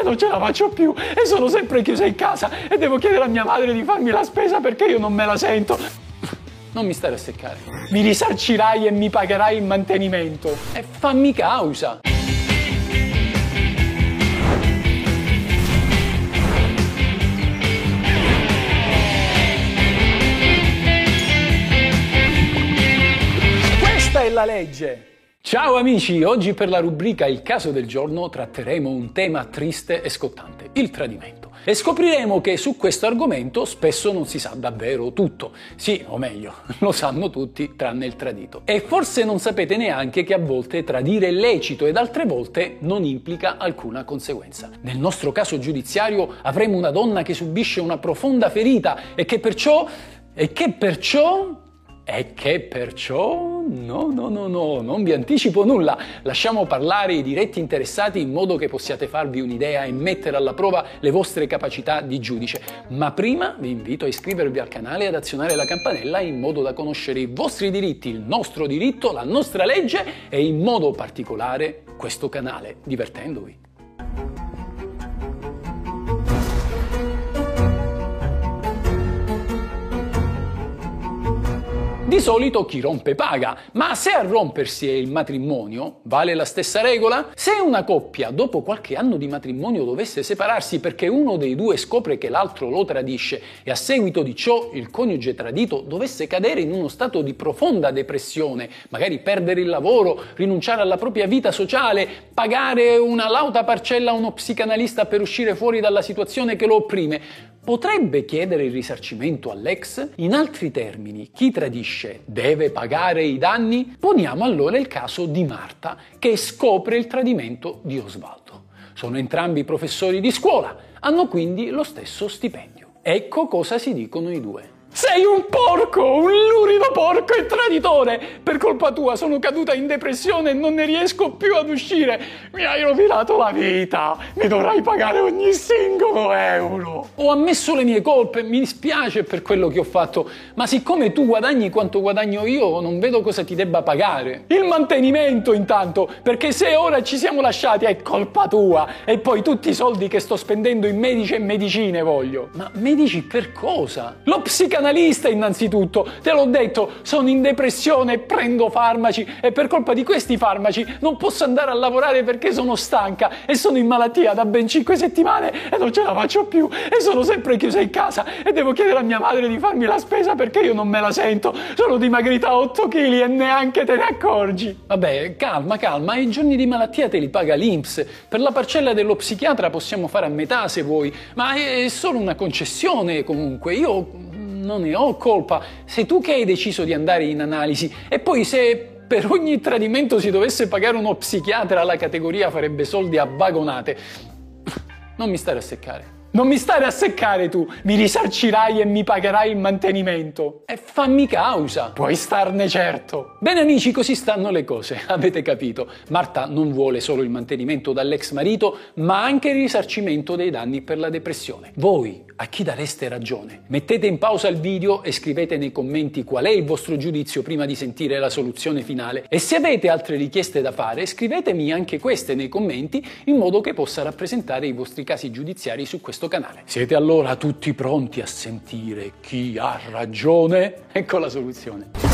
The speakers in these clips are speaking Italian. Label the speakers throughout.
Speaker 1: e non ce la faccio più e sono sempre chiusa in casa e devo chiedere a mia madre di farmi la spesa perché io non me la sento. Non mi stare a seccare. Mi risarcirai e mi pagherai il mantenimento. E fammi causa. Questa è la legge. Ciao amici, oggi per la rubrica Il caso del giorno tratteremo un tema triste e scottante, il tradimento. E scopriremo che su questo argomento spesso non si sa davvero tutto. Sì, o meglio, lo sanno tutti tranne il tradito. E forse non sapete neanche che a volte tradire è lecito ed altre volte non implica alcuna conseguenza. Nel nostro caso giudiziario avremo una donna che subisce una profonda ferita e che perciò... e che perciò e che perciò no, no, no, no, non vi anticipo nulla. Lasciamo parlare i diretti interessati in modo che possiate farvi un'idea e mettere alla prova le vostre capacità di giudice. Ma prima vi invito a iscrivervi al canale e ad azionare la campanella in modo da conoscere i vostri diritti, il nostro diritto, la nostra legge e in modo particolare questo canale, divertendovi. Di solito chi rompe paga, ma se a rompersi è il matrimonio, vale la stessa regola? Se una coppia dopo qualche anno di matrimonio dovesse separarsi perché uno dei due scopre che l'altro lo tradisce e a seguito di ciò il coniuge tradito dovesse cadere in uno stato di profonda depressione, magari perdere il lavoro, rinunciare alla propria vita sociale, pagare una lauta parcella a uno psicanalista per uscire fuori dalla situazione che lo opprime, potrebbe chiedere il risarcimento all'ex? In altri termini, chi tradisce deve pagare i danni? Poniamo allora il caso di Marta che scopre il tradimento di Osvaldo. Sono entrambi professori di scuola, hanno quindi lo stesso stipendio. Ecco cosa si dicono i due. Sei un porco, un lurido porco e traditore! Per colpa tua sono caduta in depressione e non ne riesco più ad uscire! Mi hai rovinato la vita! Mi dovrai pagare ogni singolo euro! Ho ammesso le mie colpe, mi dispiace per quello che ho fatto, ma siccome tu guadagni quanto guadagno io, non vedo cosa ti debba pagare. Il mantenimento intanto, perché se ora ci siamo lasciati è colpa tua e poi tutti i soldi che sto spendendo in medici e medicine voglio. Ma medici per cosa? Lo psicanalista psicanalista innanzitutto, te l'ho detto, sono in depressione, prendo farmaci e per colpa di questi farmaci non posso andare a lavorare perché sono stanca e sono in malattia da ben 5 settimane e non ce la faccio più e sono sempre chiusa in casa e devo chiedere a mia madre di farmi la spesa perché io non me la sento, sono dimagrita 8 kg e neanche te ne accorgi. Vabbè, calma, calma, i giorni di malattia te li paga l'Inps, per la parcella dello psichiatra possiamo fare a metà se vuoi, ma è solo una concessione comunque, io non ne ho colpa, sei tu che hai deciso di andare in analisi e poi se per ogni tradimento si dovesse pagare uno psichiatra la categoria farebbe soldi a vagonate. Non mi stare a seccare. Non mi stare a seccare tu, mi risarcirai e mi pagherai il mantenimento. E fammi causa, puoi starne certo. Bene amici, così stanno le cose, avete capito. Marta non vuole solo il mantenimento dall'ex marito, ma anche il risarcimento dei danni per la depressione. Voi a chi dareste ragione? Mettete in pausa il video e scrivete nei commenti qual è il vostro giudizio prima di sentire la soluzione finale. E se avete altre richieste da fare, scrivetemi anche queste nei commenti in modo che possa rappresentare i vostri casi giudiziari su questo canale. Siete allora tutti pronti a sentire chi ha ragione? Ecco la soluzione.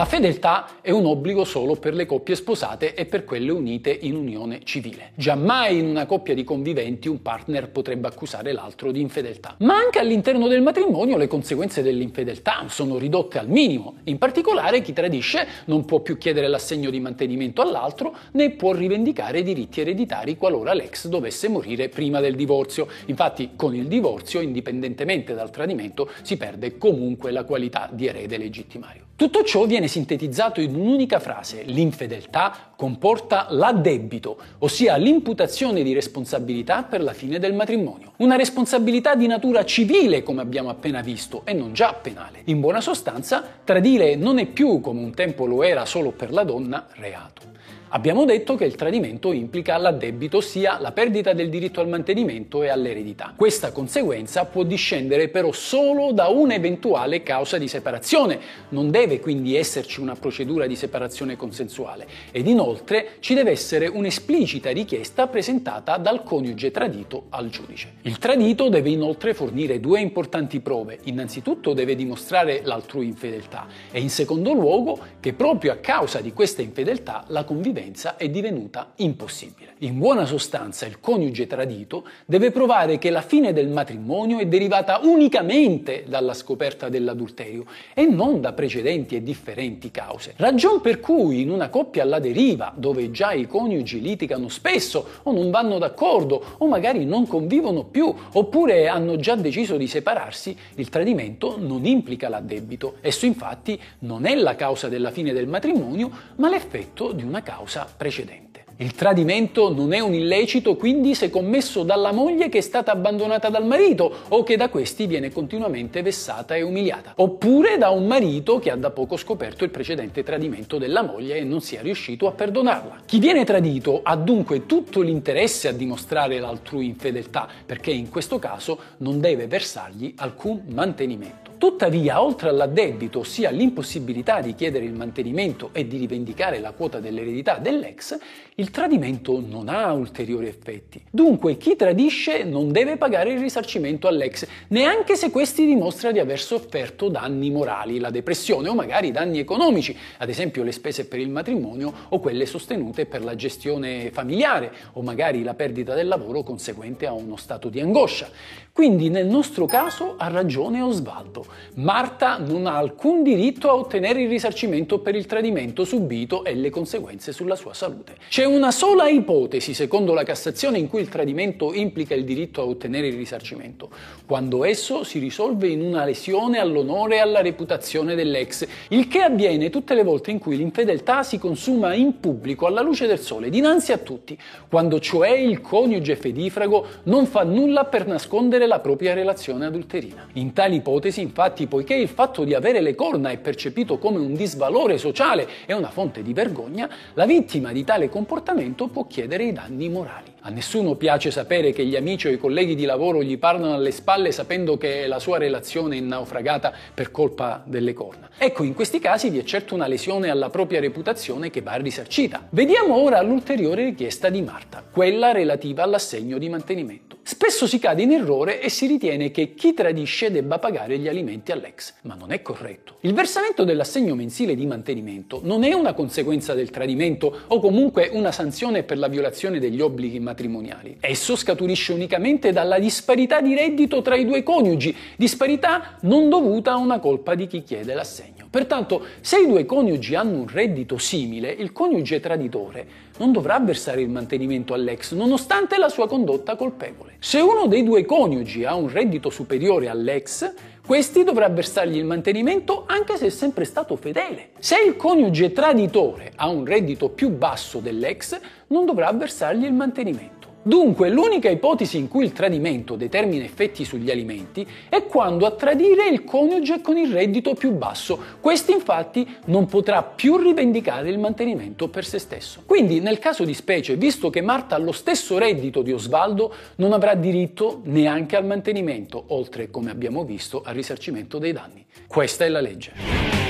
Speaker 1: La fedeltà è un obbligo solo per le coppie sposate e per quelle unite in unione civile. Giammai in una coppia di conviventi un partner potrebbe accusare l'altro di infedeltà. Ma anche all'interno del matrimonio le conseguenze dell'infedeltà sono ridotte al minimo. In particolare chi tradisce non può più chiedere l'assegno di mantenimento all'altro né può rivendicare diritti ereditari qualora l'ex dovesse morire prima del divorzio. Infatti con il divorzio, indipendentemente dal tradimento, si perde comunque la qualità di erede legittimario. Tutto ciò viene sintetizzato in un'unica frase. L'infedeltà comporta l'addebito, ossia l'imputazione di responsabilità per la fine del matrimonio. Una responsabilità di natura civile, come abbiamo appena visto, e non già penale. In buona sostanza, tradire non è più, come un tempo lo era solo per la donna, reato. Abbiamo detto che il tradimento implica l'addebito, ossia la perdita del diritto al mantenimento e all'eredità. Questa conseguenza può discendere però solo da un'eventuale causa di separazione, non deve quindi esserci una procedura di separazione consensuale ed inoltre ci deve essere un'esplicita richiesta presentata dal coniuge tradito al giudice. Il tradito deve inoltre fornire due importanti prove. Innanzitutto deve dimostrare l'altrui infedeltà e in secondo luogo che proprio a causa di questa infedeltà la convivenza convivenza è divenuta impossibile. In buona sostanza il coniuge tradito deve provare che la fine del matrimonio è derivata unicamente dalla scoperta dell'adulterio e non da precedenti e differenti cause. Ragion per cui in una coppia alla deriva, dove già i coniugi litigano spesso o non vanno d'accordo o magari non convivono più oppure hanno già deciso di separarsi, il tradimento non implica l'addebito. Esso infatti non è la causa della fine del matrimonio, ma l'effetto di una causa causa precedente. Il tradimento non è un illecito quindi se commesso dalla moglie che è stata abbandonata dal marito o che da questi viene continuamente vessata e umiliata, oppure da un marito che ha da poco scoperto il precedente tradimento della moglie e non sia riuscito a perdonarla. Chi viene tradito ha dunque tutto l'interesse a dimostrare l'altrui infedeltà perché in questo caso non deve versargli alcun mantenimento. Tuttavia, oltre all'addebito, ossia l'impossibilità di chiedere il mantenimento e di rivendicare la quota dell'eredità dell'ex, il tradimento non ha ulteriori effetti. Dunque, chi tradisce non deve pagare il risarcimento all'ex, neanche se questi dimostra di aver sofferto danni morali, la depressione o magari danni economici, ad esempio le spese per il matrimonio o quelle sostenute per la gestione familiare o magari la perdita del lavoro conseguente a uno stato di angoscia. Quindi nel nostro caso ha ragione Osvaldo. Marta non ha alcun diritto a ottenere il risarcimento per il tradimento subito e le conseguenze sulla sua salute. C'è una sola ipotesi, secondo la Cassazione, in cui il tradimento implica il diritto a ottenere il risarcimento, quando esso si risolve in una lesione all'onore e alla reputazione dell'ex, il che avviene tutte le volte in cui l'infedeltà si consuma in pubblico, alla luce del sole, dinanzi a tutti, quando cioè il coniuge fedifrago non fa nulla per nascondere la propria relazione adulterina. In tali ipotesi, infatti, poiché il fatto di avere le corna è percepito come un disvalore sociale e una fonte di vergogna, la vittima di tale comportamento può chiedere i danni morali. A nessuno piace sapere che gli amici o i colleghi di lavoro gli parlano alle spalle sapendo che la sua relazione è naufragata per colpa delle corna. Ecco, in questi casi vi è certo una lesione alla propria reputazione che va risarcita. Vediamo ora l'ulteriore richiesta di Marta, quella relativa all'assegno di mantenimento. Spesso si cade in errore e si ritiene che chi tradisce debba pagare gli alimenti all'ex, ma non è corretto. Il versamento dell'assegno mensile di mantenimento non è una conseguenza del tradimento o comunque una sanzione per la violazione degli obblighi matrimoniali. Esso scaturisce unicamente dalla disparità di reddito tra i due coniugi, disparità non dovuta a una colpa di chi chiede l'assegno. Pertanto, se i due coniugi hanno un reddito simile, il coniuge traditore non dovrà versare il mantenimento all'ex, nonostante la sua condotta colpevole. Se uno dei due coniugi ha un reddito superiore all'ex, questi dovrà versargli il mantenimento anche se è sempre stato fedele. Se il coniuge traditore ha un reddito più basso dell'ex, non dovrà versargli il mantenimento. Dunque, l'unica ipotesi in cui il tradimento determina effetti sugli alimenti è quando a tradire il coniuge con il reddito più basso. Questi infatti non potrà più rivendicare il mantenimento per se stesso. Quindi, nel caso di specie, visto che Marta ha lo stesso reddito di Osvaldo, non avrà diritto neanche al mantenimento, oltre, come abbiamo visto, al risarcimento dei danni. Questa è la legge.